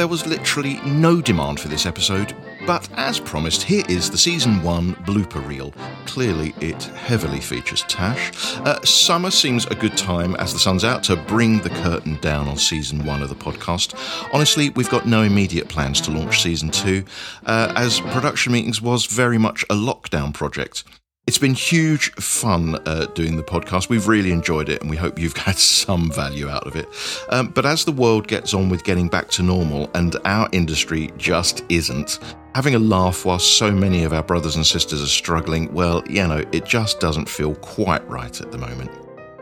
there was literally no demand for this episode, but as promised, here is the season one blooper reel. Clearly, it heavily features Tash. Uh, summer seems a good time as the sun's out to bring the curtain down on season one of the podcast. Honestly, we've got no immediate plans to launch season two, uh, as production meetings was very much a lockdown project. It's been huge fun uh, doing the podcast. We've really enjoyed it and we hope you've had some value out of it. Um, but as the world gets on with getting back to normal and our industry just isn't, having a laugh while so many of our brothers and sisters are struggling, well, you know, it just doesn't feel quite right at the moment.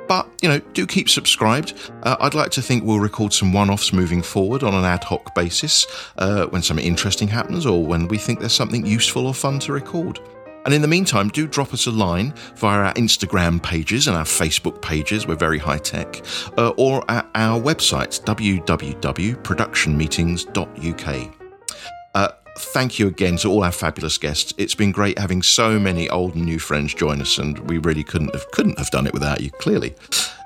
But, you know, do keep subscribed. Uh, I'd like to think we'll record some one offs moving forward on an ad hoc basis uh, when something interesting happens or when we think there's something useful or fun to record. And in the meantime, do drop us a line via our Instagram pages and our Facebook pages. We're very high tech. Uh, or at our website, www.productionmeetings.uk. Uh, thank you again to all our fabulous guests. It's been great having so many old and new friends join us, and we really couldn't have couldn't have done it without you. Clearly.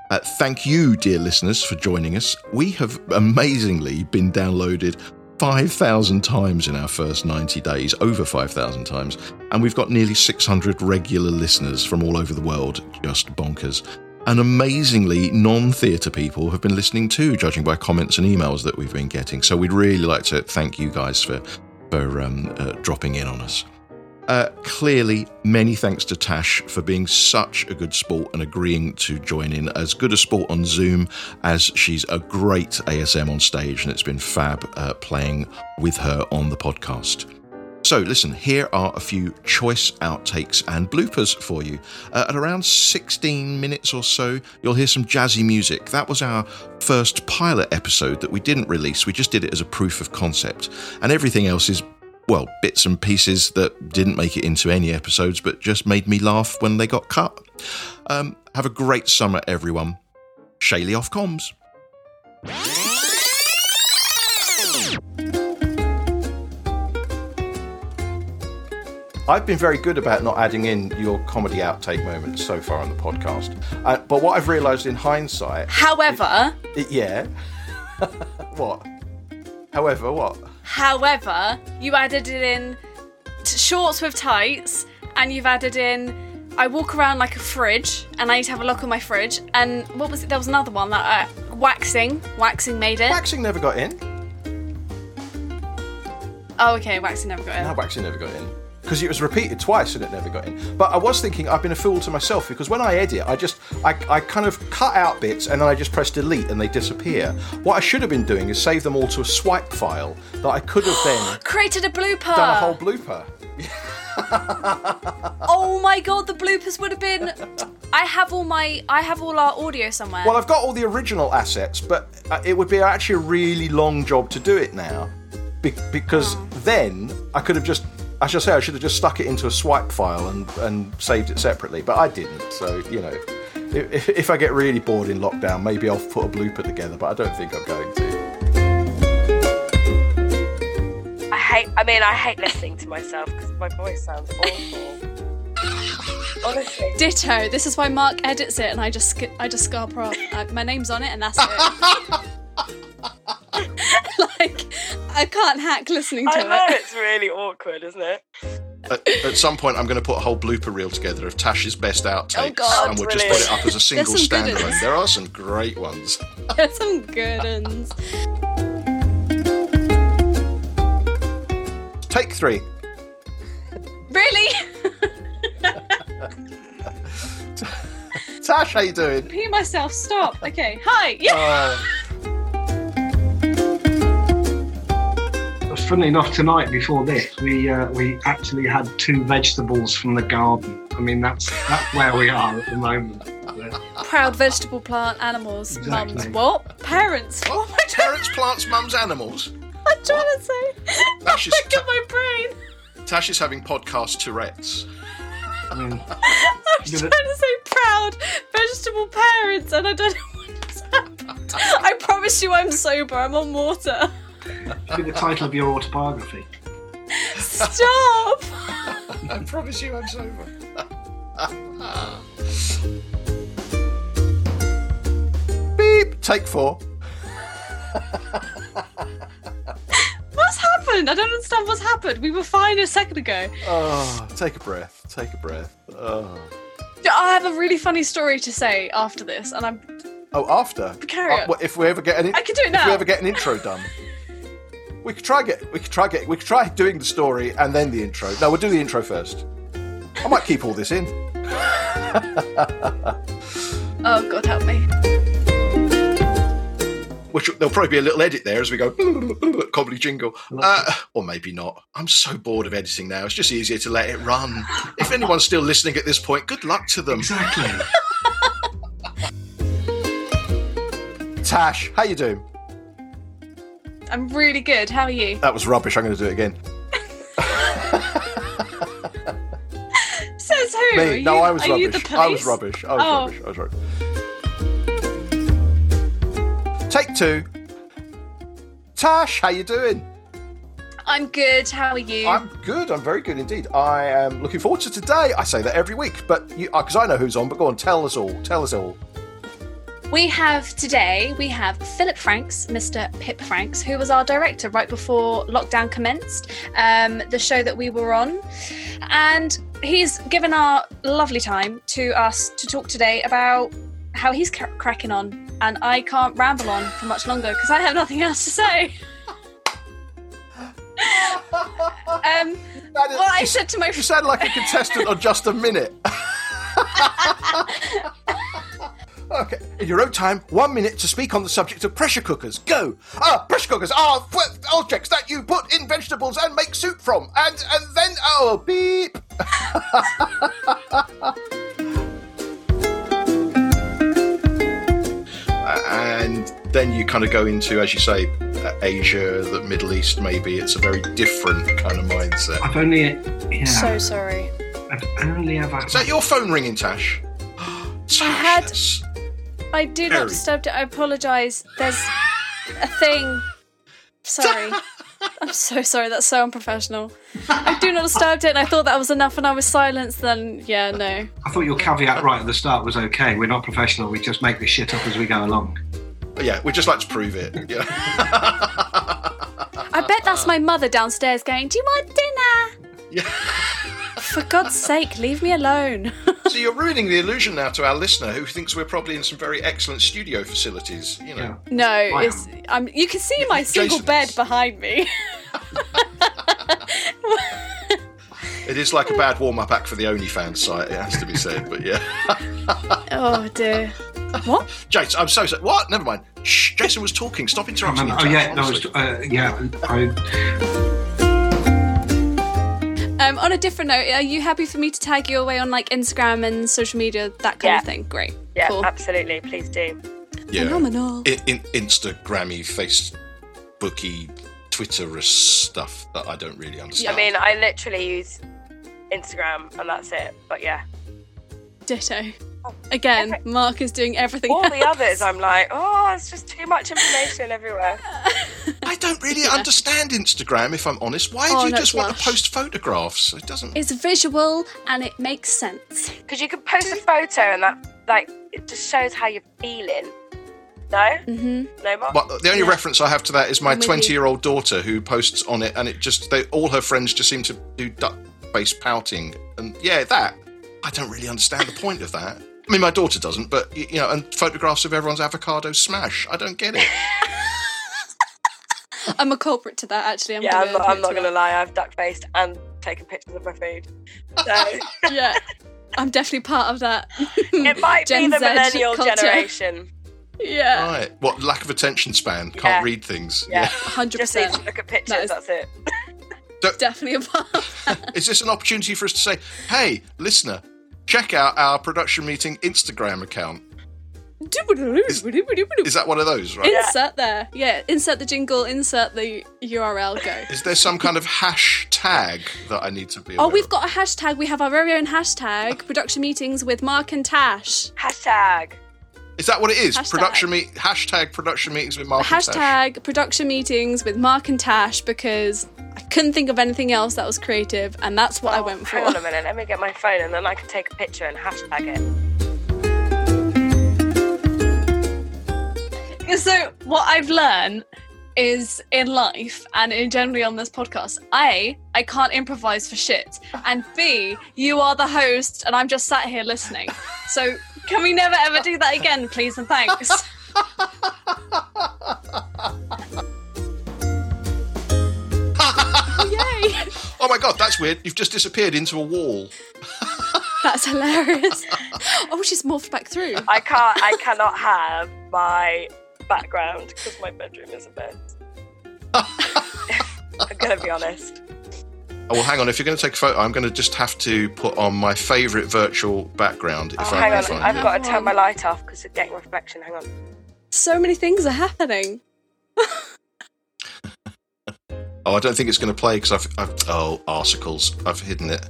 Uh, thank you, dear listeners, for joining us. We have amazingly been downloaded 5,000 times in our first 90 days, over 5,000 times, and we've got nearly 600 regular listeners from all over the world. Just bonkers. And amazingly, non theatre people have been listening too, judging by comments and emails that we've been getting. So we'd really like to thank you guys for, for um, uh, dropping in on us. Uh, clearly, many thanks to Tash for being such a good sport and agreeing to join in. As good a sport on Zoom as she's a great ASM on stage, and it's been fab uh, playing with her on the podcast. So, listen, here are a few choice outtakes and bloopers for you. Uh, at around 16 minutes or so, you'll hear some jazzy music. That was our first pilot episode that we didn't release, we just did it as a proof of concept. And everything else is well, bits and pieces that didn't make it into any episodes, but just made me laugh when they got cut. Um, have a great summer, everyone. Shaylee off comms. I've been very good about not adding in your comedy outtake moments so far on the podcast. Uh, but what I've realised in hindsight. However. It, yeah. what? However, what? However, you added in t- shorts with tights, and you've added in. I walk around like a fridge, and I need to have a look at my fridge. And what was it? There was another one that uh, waxing. Waxing made it. Waxing never got in. Oh, okay. Waxing never got in. No, waxing never got in because it was repeated twice and it never got in. But I was thinking I've been a fool to myself because when I edit, I just I, I kind of cut out bits and then I just press delete and they disappear. What I should have been doing is save them all to a swipe file that I could have then created a blooper. Done a whole blooper. oh my god, the bloopers would have been. I have all my I have all our audio somewhere. Well, I've got all the original assets, but uh, it would be actually a really long job to do it now. Be- because oh. then I could have just I should say I should have just stuck it into a swipe file and, and saved it separately, but I didn't. So you know, if, if I get really bored in lockdown, maybe I'll put a blooper together, but I don't think I'm going to. I hate. I mean, I hate listening to myself because my voice sounds awful. Honestly. Ditto. This is why Mark edits it, and I just I just scarper off. Uh, my name's on it, and that's it. like I can't hack listening to I know, it. it's really awkward, isn't it? At, at, some point, I'm going to put a whole blooper reel together of Tash's best outtakes, oh God, and we'll brilliant. just put it up as a single standalone. There are some great ones. There's some good ones. Take three. Really? Tash, how you doing? Pee myself. Stop. Okay. Hi. Yeah. Uh, funnily enough, tonight before this, we uh, we actually had two vegetables from the garden. I mean, that's that's where we are at the moment. Proud vegetable plant animals, exactly. mums. What? Parents. What? Oh Parents, plants, mums, animals. I'm trying what? to say. Tash is, ta- my brain. Tash is having podcast Tourette's. I mean, I'm trying to say proud vegetable parents, and I don't know what's happened. I promise you, I'm sober. I'm on water. Should be the title of your autobiography. Stop! I promise you I'm sober. Beep! Take four. what's happened? I don't understand what's happened. We were fine a second ago. Oh, take a breath. Take a breath. Oh. I have a really funny story to say after this, and I'm. Oh, after. Carry Uh, on. what- if we ever get an, in- I can do it if we ever get an intro done, we could try get. We could try get. We could try doing the story and then the intro. No, we'll do the intro first. I might keep all this in. Oh God, help me. Which there'll probably be a little edit there as we go comedy jingle, uh, or maybe not. I'm so bored of editing now. It's just easier to let it run. If anyone's still listening at this point, good luck to them. Exactly. Tash, how you doing? I'm really good. How are you? That was rubbish. I'm going to do it again. Says who? Me? You, no, I was rubbish. I was rubbish. I was Oh. rubbish. I was rubbish. Take two. Tash, how you doing? I'm good. How are you? I'm good. I'm very good indeed. I am looking forward to today. I say that every week, but you uh, because I know who's on. But go on, tell us all. Tell us all. We have today, we have Philip Franks, Mr. Pip Franks, who was our director right before lockdown commenced, um, the show that we were on. And he's given our lovely time to us to talk today about how he's cra- cracking on. And I can't ramble on for much longer because I have nothing else to say. um, well, I said to my You sound like a contestant on just a minute. okay, in your own time, one minute to speak on the subject of pressure cookers. Go! Ah, pressure cookers are f- objects that you put in vegetables and make soup from, and and then oh beep. And then you kind of go into, as you say, uh, Asia, the Middle East. Maybe it's a very different kind of mindset. I've only, yeah, so sorry. I've only ever. Is that your phone ringing, Tash? Tash, had- that's- I do Very. not disturb it. I apologise. There's a thing. Sorry. I'm so sorry. That's so unprofessional. I do not disturbed it, and I thought that was enough, and I was silenced. Then, yeah, no. I thought your caveat right at the start was okay. We're not professional. We just make this shit up as we go along. Yeah, we'd just like to prove it. Yeah. I bet that's my mother downstairs going, "Do you want dinner?" yeah. For God's sake, leave me alone. So you're ruining the illusion now to our listener, who thinks we're probably in some very excellent studio facilities. You know. Yeah. no, I it's. I'm. You can see my single Jason's. bed behind me. It is like a bad warm-up act for the OnlyFans site. It has to be said, but yeah. oh dear. What? Jason, I'm so sorry. What? Never mind. Shh. Jason was talking. Stop interrupting. Me. Oh him, yeah, no, honestly. it's, uh, yeah. I, Um, on a different note, are you happy for me to tag you away on like Instagram and social media, that kind Yeah. of thing? Great. Yeah, Cool. absolutely. Please do. yeah. Phenomenal. in, in Instagrammy, Facebooky, Twitterous stuff that I don't really understand. I mean, I literally use Instagram and that's it. But yeah, Ditto. Again, Every- Mark is doing everything. all the others, I'm like, oh, it's just too much information everywhere. I don't really understand Instagram, if I'm honest. Why Oh, do you no, just it's want lush. to post photographs? It doesn't. It's visual and it makes sense. Because you can post a photo and that, like, it just shows how you're feeling. No, hmm no more. But the only Yeah. reference I have to that is my I'm with you. 20 year old daughter who posts on it, and it just they all her friends just seem to do duck face pouting, and yeah, that I don't really understand the point of that. I mean, my daughter doesn't, but you know, and photographs of everyone's avocado smash. I don't get it. I'm a culprit to that, actually. I'm yeah, gonna I'm not, I'm not going to lie. I've duck faced and taken pictures of my food. So. Yeah, I'm definitely part of that. it might Gen be the Z millennial culture. generation. Yeah, Right? What lack of attention span? Can't Yeah. read things. Yeah. hundred Just need to percent. look at pictures. That is- That's it. Definitely a part. Of that. Is this an opportunity for us to say, hey, listener, check out our production meeting Instagram account? Is that one of those, right? Insert there. Yeah, insert the jingle. Insert the URL. Go. Is there some kind of hashtag that I need to be Oh, we've of? got a hashtag. We have our very own hashtag. Production meetings with Mark and Tash. Hashtag. Is that what it is? Hashtag. Production meet hashtag production meetings with Mark and Tash. Hashtag production meetings with Mark and Tash because I couldn't think of anything else that was creative, and that's what I Oh, went for. Hang on a minute. Let me get my phone and then I can take a picture and hashtag it. So what I've learned is in life and in generally on this podcast. A, I can't improvise for shit. And B, you are the host and I'm just sat here listening. So can we never ever do that again, please and thanks? god, that's weird. You've just disappeared into a wall. That's hilarious. Oh, she's morphed back through. I can't. I cannot have my background because my bedroom is a bit. I'm gonna be honest. Oh, well, hang on. If you're going to take a photo, I'm going to just have to put on my favourite virtual background. If Oh, I hang can on. find I've it. got to turn my light off because it's getting reflection. Hang on. So many things are happening. Oh, I don't think it's going to play because I've, I've. Oh, articles. I've hidden it.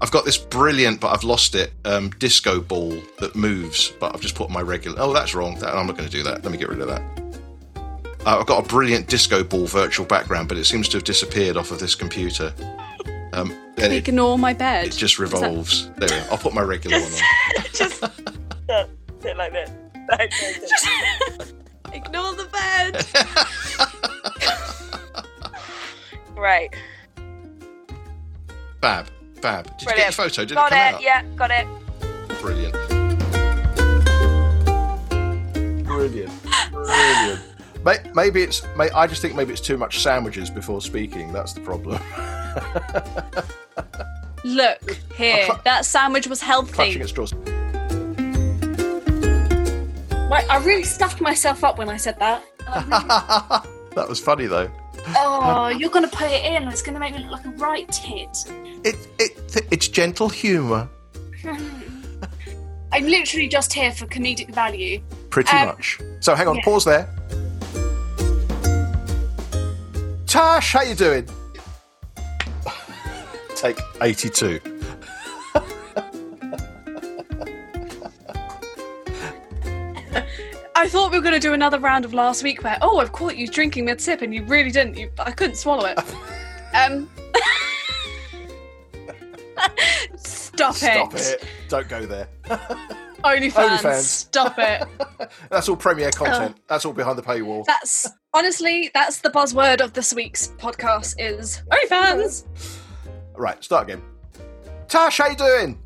I've got this brilliant, but I've lost it. Um, disco ball that moves, but I've just put my regular. Oh, that's wrong. That, I'm not going to do that. Let me get rid of that. Uh, I've got a brilliant disco ball virtual background, but it seems to have disappeared off of this computer. Um, and it, Ignore my bed. it just revolves. There we go. I'll put my regular one on. Just uh, sit like this. Like this. Ignore the bed. Right. Fab, fab. Did you get your photo? Did got it it. out? Yeah, got it. Brilliant. Brilliant. Brilliant. Maybe it's. May- I just think maybe it's too much sandwiches before speaking. That's the problem. Look here. cl- That sandwich was healthy. Clutching healthy. at straws. Right, I really stuffed myself up when I said that. that was funny though. Oh, you're gonna put it in. It's gonna make me look like a right tit. It, it, it's gentle humour. I'm literally just here for comedic value. Pretty Um, much. So hang on, yeah. pause there. Tash, how you doing? Take 82. I thought we were going to do another round of last week where, oh, I've caught you drinking mid sip and you really didn't. You, I couldn't swallow it. um. Stop, it. Stop it. it. Don't go there. OnlyFans. OnlyFans. Stop it. That's all premiere content. That's all behind the paywall. That's honestly, that's the buzzword of this week's podcast is OnlyFans. Right, start again. Tash, how you doing?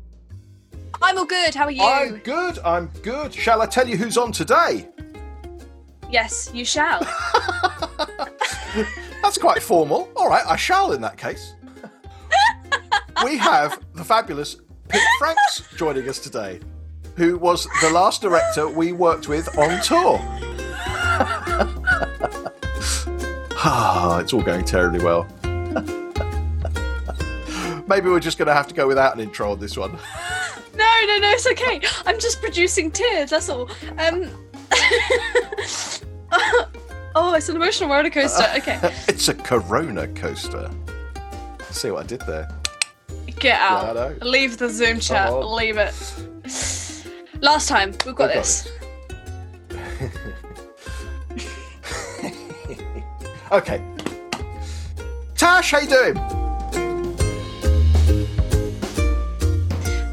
I'm all good. How are you? I'm good. I'm good. Shall I tell you who's on today? Yes, you shall. That's quite formal. All right, I shall in that case. we have the fabulous Pete Franks joining us today, who was the last director we worked with on tour. Ah, it's all going terribly well. Maybe we're just going to have to go without an intro on this one. No, no, no, it's okay. I'm just producing tears, that's all. Um Oh, it's an emotional roller coaster. Okay. it's a Corona coaster. See what I did there? Get out. Leave the Zoom chat. Oh. Leave it. Last time, we've got We've got this. Okay. Tash, how you doing?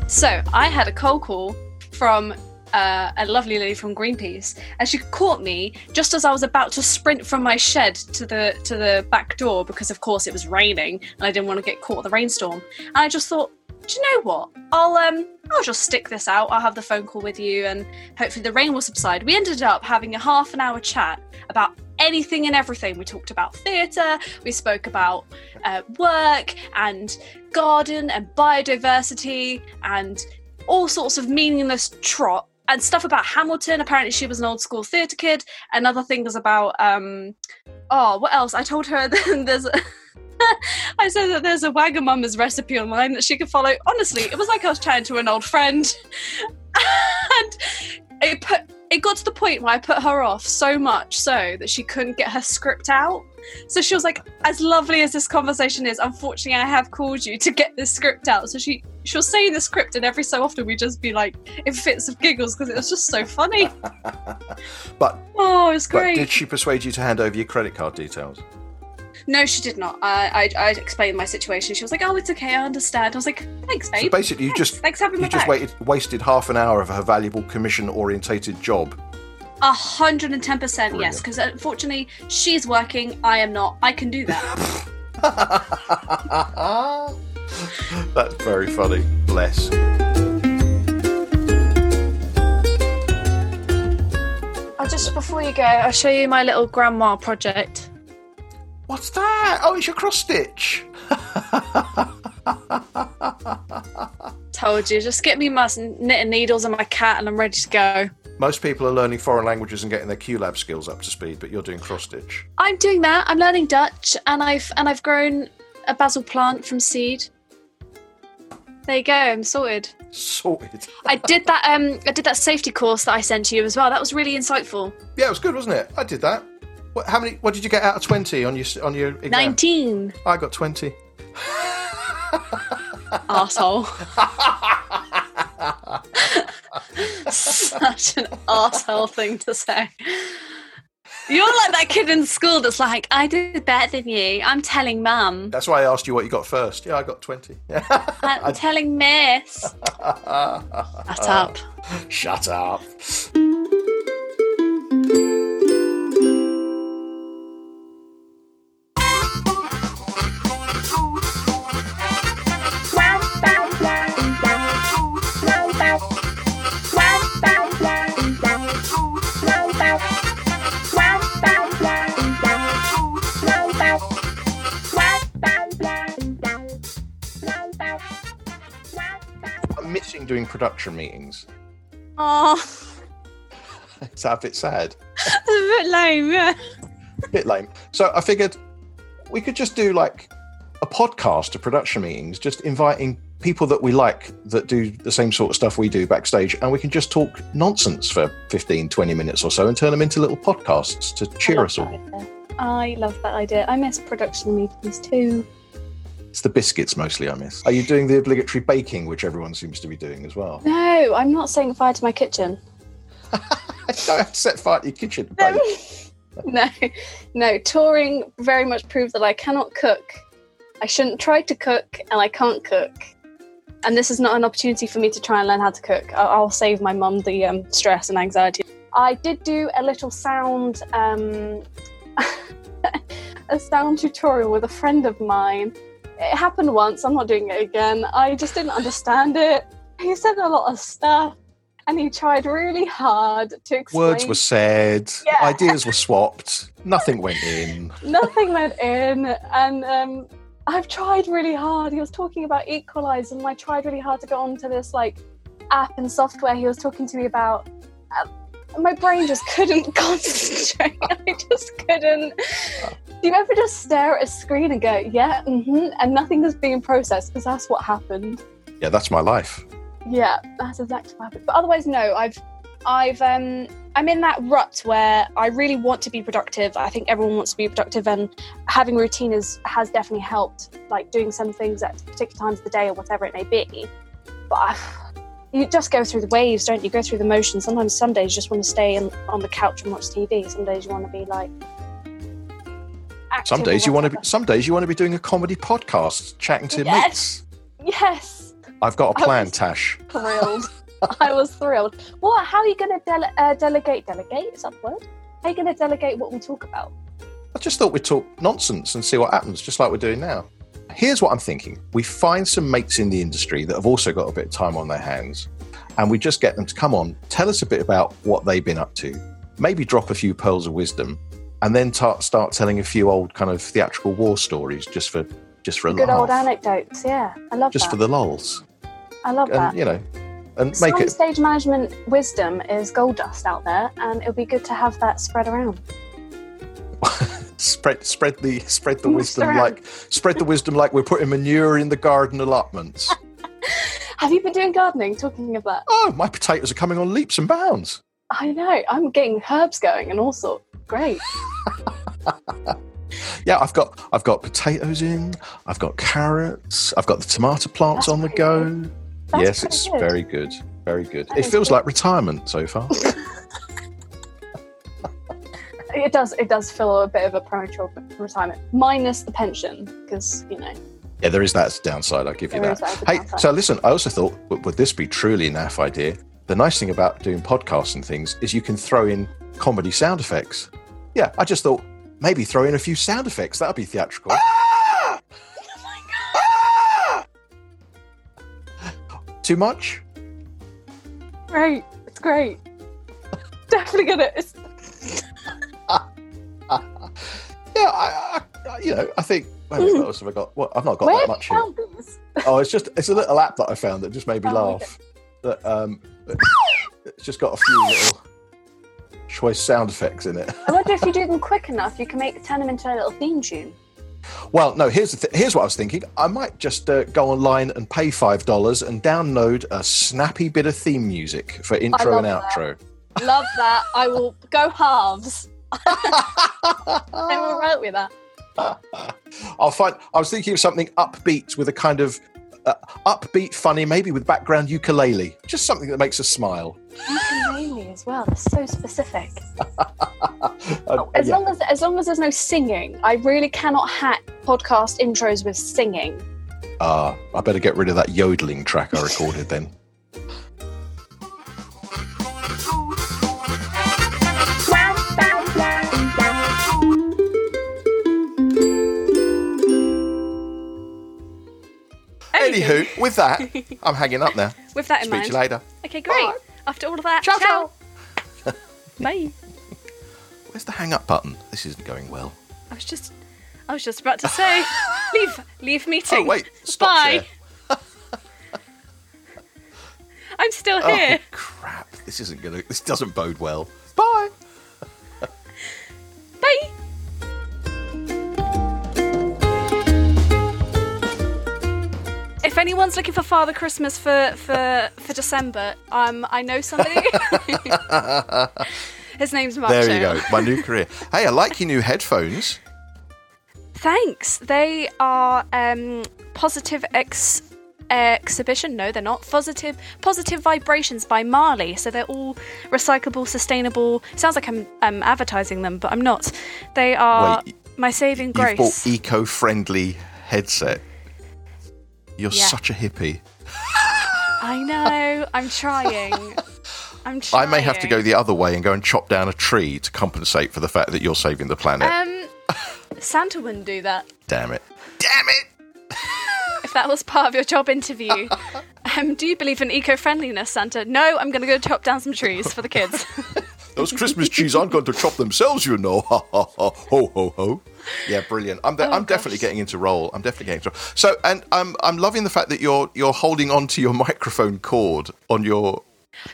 So, I had a cold call from uh, a lovely lady from Greenpeace, and she caught me just as I was about to sprint from my shed to the to the back door because, of course, it was raining and I didn't want to get caught in the rainstorm. And I just thought, do you know what? I'll um I'll just stick this out. I'll have the phone call with you, and hopefully the rain will subside. We ended up having a half an hour chat about anything and everything. We talked about theatre. We spoke about uh, work and garden and biodiversity and all sorts of meaningless trot and stuff about Hamilton. Apparently, she was an old school theatre kid. Another thing was about um, oh, what else? I told her there's. I said that there's a Wagamama's recipe online that she could follow. Honestly, it was like I was chatting to an old friend, and it put it got to the point where I put her off so much so that she couldn't get her script out. So she was like, as lovely as this conversation is, unfortunately, I have called you to get this script out. So she she'll say the script, and every so often we just be like in fits of giggles because it was just so funny. But, Oh, it was but great. did she persuade you to hand over your credit card details? No, she did not. I, I I explained my situation. She was like, "Oh, it's okay. I understand." I was like, "Thanks, babe." So basically, you Thanks. just thanks for having you my just back." waited, wasted half an hour of her valuable commission-orientated job. A hundred and ten percent yes, because unfortunately she's working, I am not. I can do that. That's very funny. Bless. I'll just before you go, I'll show you my little grandma project. What's that? Oh, it's your cross stitch. Told you, just get me my knitting needles and my cat, and I'm ready to go. Most people are learning foreign languages and getting their QLab skills up to speed, but you're doing cross stitch. I'm doing that. I'm learning Dutch, and I've and I've grown a basil plant from seed. There you go. I'm sorted. Sorted. I did that. Um, I did that safety course that I sent to you as well. That was really insightful. Yeah, it was good, wasn't it? I did that. What, how many? What did you get out of twenty on your on your exam? Nineteen. I got twenty. Asshole. Such an asshole thing to say. You're like that kid in school that's like, I did better than you. I'm telling mum. That's why I asked you what you got first. Yeah, I got twenty. I'm telling miss. Shut up. Shut up. Missing doing production meetings. Oh, it's a bit sad? a bit lame, yeah. bit lame. So I figured we could just do like a podcast of production meetings, just inviting people that we like that do the same sort of stuff we do backstage, and we can just talk nonsense for 15, 20 minutes or so and turn them into little podcasts to cheer us all. I love that idea. I miss production meetings too. It's the biscuits mostly I miss. Are you doing the obligatory baking, which everyone seems to be doing as well? No, I'm not saying fire to my kitchen. I don't have to set fire to your kitchen. bake. no, no. Touring very much proved that I cannot cook. I shouldn't try to cook, and I can't cook. And this is not an opportunity for me to try and learn how to cook. I'll, I'll save my mum the um, stress and anxiety. I did do a little sound, um, a sound tutorial with a friend of mine. It happened once. I'm not doing it again. I just didn't understand it. He said a lot of stuff, and he tried really hard to explain. Words were said, Yeah. ideas were swapped, nothing went in. nothing went in and um i've tried really hard he was talking about equalize and i tried really hard to get onto this like app and software he was talking to me about uh, my brain just couldn't concentrate i just couldn't do you ever just stare at a screen and go yeah mm-hmm, and nothing is being processed because that's what happened Yeah, that's my life. yeah, that's exactly what happened. But otherwise, no, I've, I've, um, I'm in that rut where I really want to be productive. I think everyone wants to be productive, and having routine is has definitely helped. Like doing some things at particular times of the day or whatever it may be. But I, you just go through the waves, don't you? Go through the motions. Sometimes, some days you just want to stay in, on the couch and watch TV. Some days you want to be like. Some days you want to be. Some days you want to be doing a comedy podcast, chatting to Yes. mates. Yes. I've got a plan, was- Tash. thrilled. I was thrilled. What? How are you going to dele- uh, delegate? Delegate is that the word? How are you going to delegate what we talk about? I just thought we'd talk nonsense and see what happens, just like we're doing now. Here's what I'm thinking: we find some mates in the industry that have also got a bit of time on their hands, and we just get them to come on, tell us a bit about what they've been up to, maybe drop a few pearls of wisdom, and then ta- start telling a few old kind of theatrical war stories just for just for a Good old laugh, anecdotes. Yeah, I love just that. for the lols, I love that. you know, and make Some it stage management wisdom is gold dust out there, and it'll be good to have that spread around. Spread spread the spread the wisdom around. like spread the wisdom like we're putting manure in the garden allotments. Have you been doing gardening? Talking of that, oh, my potatoes are coming on leaps and bounds. I know. I'm getting herbs going and all sorts. Great. Yeah, I've got I've got potatoes in, I've got carrots, I've got the tomato plants That's on the go. Yes, it's good. very good, very good. That it feels good. like retirement so far. It does. It does feel a bit of a premature retirement, minus the pension, because you know yeah, there is that downside. I'll give you that. that Hey, downside. so listen, I also thought, would, would this be truly a naff idea? The nice thing about doing podcasts and things is you can throw in comedy sound effects. Yeah, I just thought maybe throw in a few sound effects. That'd be theatrical. Ah! Ah! Too much? Great. It's great. Definitely gonna. It's, Yeah, I, I, you know, I think. Wait, what else have I got? What, I've not got where that much you here. found these? Oh, it's just it's a little app that I found that just made me Oh, laugh. That um, it's just got a few little choice sound effects in it. I wonder if you do them quick enough, you can make turn them into a little theme tune. Well, no. Here's the th- here's what I was thinking. I might just uh, go online and pay five dollars and download a snappy bit of theme music for intro and love that. outro. Love that. I will go halves. I'm all right with that. I'll find. I was thinking of something upbeat with a kind of uh, upbeat, funny, maybe with background ukulele. Just something that makes us smile. Ukulele as well. That's so specific. Uh, Oh, as yeah. long as as long as there's no singing, I really cannot hack podcast intros with singing. Ah, I better get rid of that yodeling track I recorded then. Anywho, with that, I'm hanging up now. With that in Speak mind. to you later. Okay, great. Bye. After all of that, Ciao, ciao. Bye. Where's the hang up button? This isn't going well. I was just, I was just about to say, leave, leave meeting. Oh, wait. Stop Bye. I'm still oh, here. Oh, crap. This isn't to. This doesn't bode well. Bye. If anyone's looking for Father Christmas for for for December, um, I know somebody. His name's Mark. There you go. My new career. Hey, I like your new headphones. Thanks. They are um, positive ex exhibition. No, they're not. Positive positive vibrations by Marley. So they're all recyclable, sustainable. Sounds like I'm um, advertising them, but I'm not. They are Wait, my saving grace. You've bought eco-friendly headset. You're Yeah. such a hippie. I know. I'm trying. I'm I may have to go the other way and go and chop down a tree to compensate for the fact that you're saving the planet. Um, Santa wouldn't do that. Damn it. Damn it. If that was part of your job interview. Um, do you believe in eco-friendliness, Santa? No, I'm going to go chop down some trees for the kids. Those Christmas trees aren't going to chop themselves, you know. Ha ha ha. Ho ho ho. Yeah, brilliant. I'm, de- Oh, I'm definitely getting into role. I'm definitely getting into role. So, and I'm I'm loving the fact that you're you're holding on to your microphone cord on your.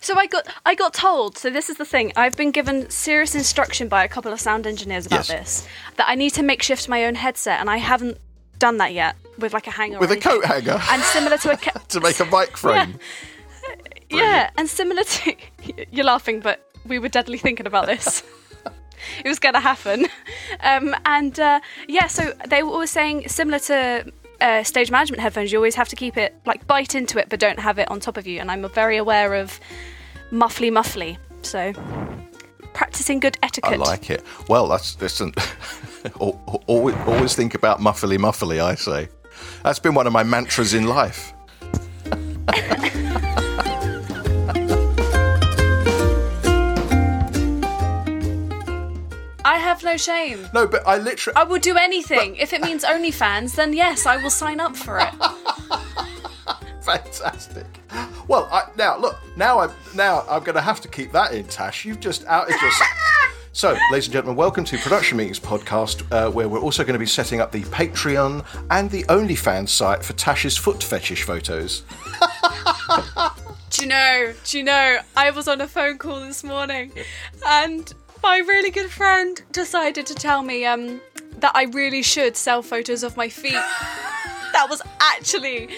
So I got I got told. So this is the thing. I've been given serious instruction by a couple of sound engineers about Yes. this that I need to makeshift my own headset, and I haven't done that yet with like a hanger. With a coat hanger And similar to a ca- to make a mic frame. yeah, and similar to you're laughing, but we were deadly thinking about this. it was going to happen, um, and uh, yeah. So they were always saying similar to. Uh, stage management headphones, you always have to keep it like bite into it, but don't have it on top of you. And I'm very aware of muffly muffly, so practicing good etiquette. I like it. Well, that's listen. al- al- always, always think about muffly muffly. I say that's been one of my mantras in life. I have no shame. No, but I literally. I will do anything. if it means OnlyFans, then yes, I will sign up for it. Fantastic. Well, I, now look. Now I'm now I'm going to have to keep that in, Tash. You've just outed yourself. So, ladies and gentlemen, welcome to Production Meetings podcast, uh, where we're also going to be setting up the Patreon and the OnlyFans site for Tash's foot fetish photos. Do you know? Do you know? I was on a phone call this morning, and my really good friend decided to tell me um, that I really should sell photos of my feet. that was actually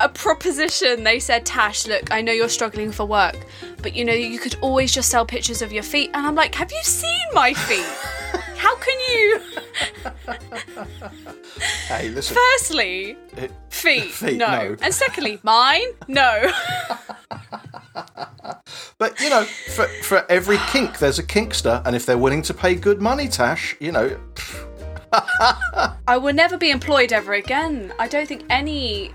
a proposition. They said, Tash, look, I know you're struggling for work, but you know you could always just sell pictures of your feet. And I'm like, have you seen my feet? How can you? Hey, listen. Firstly, it- feet, Feet, no. no. and secondly, mine, no. But you know, for for every kink, there's a kinkster, and if they're willing to pay good money, Tash, you know, I will never be employed ever again. I don't think any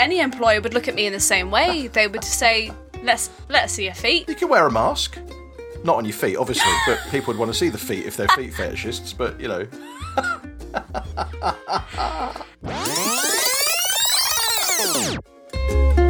any employer would look at me in the same way. They would say, "Let's let's see your feet." you can wear a mask. Not on your feet, obviously, but people would want to see the feet if they're feet fetishists. But you know,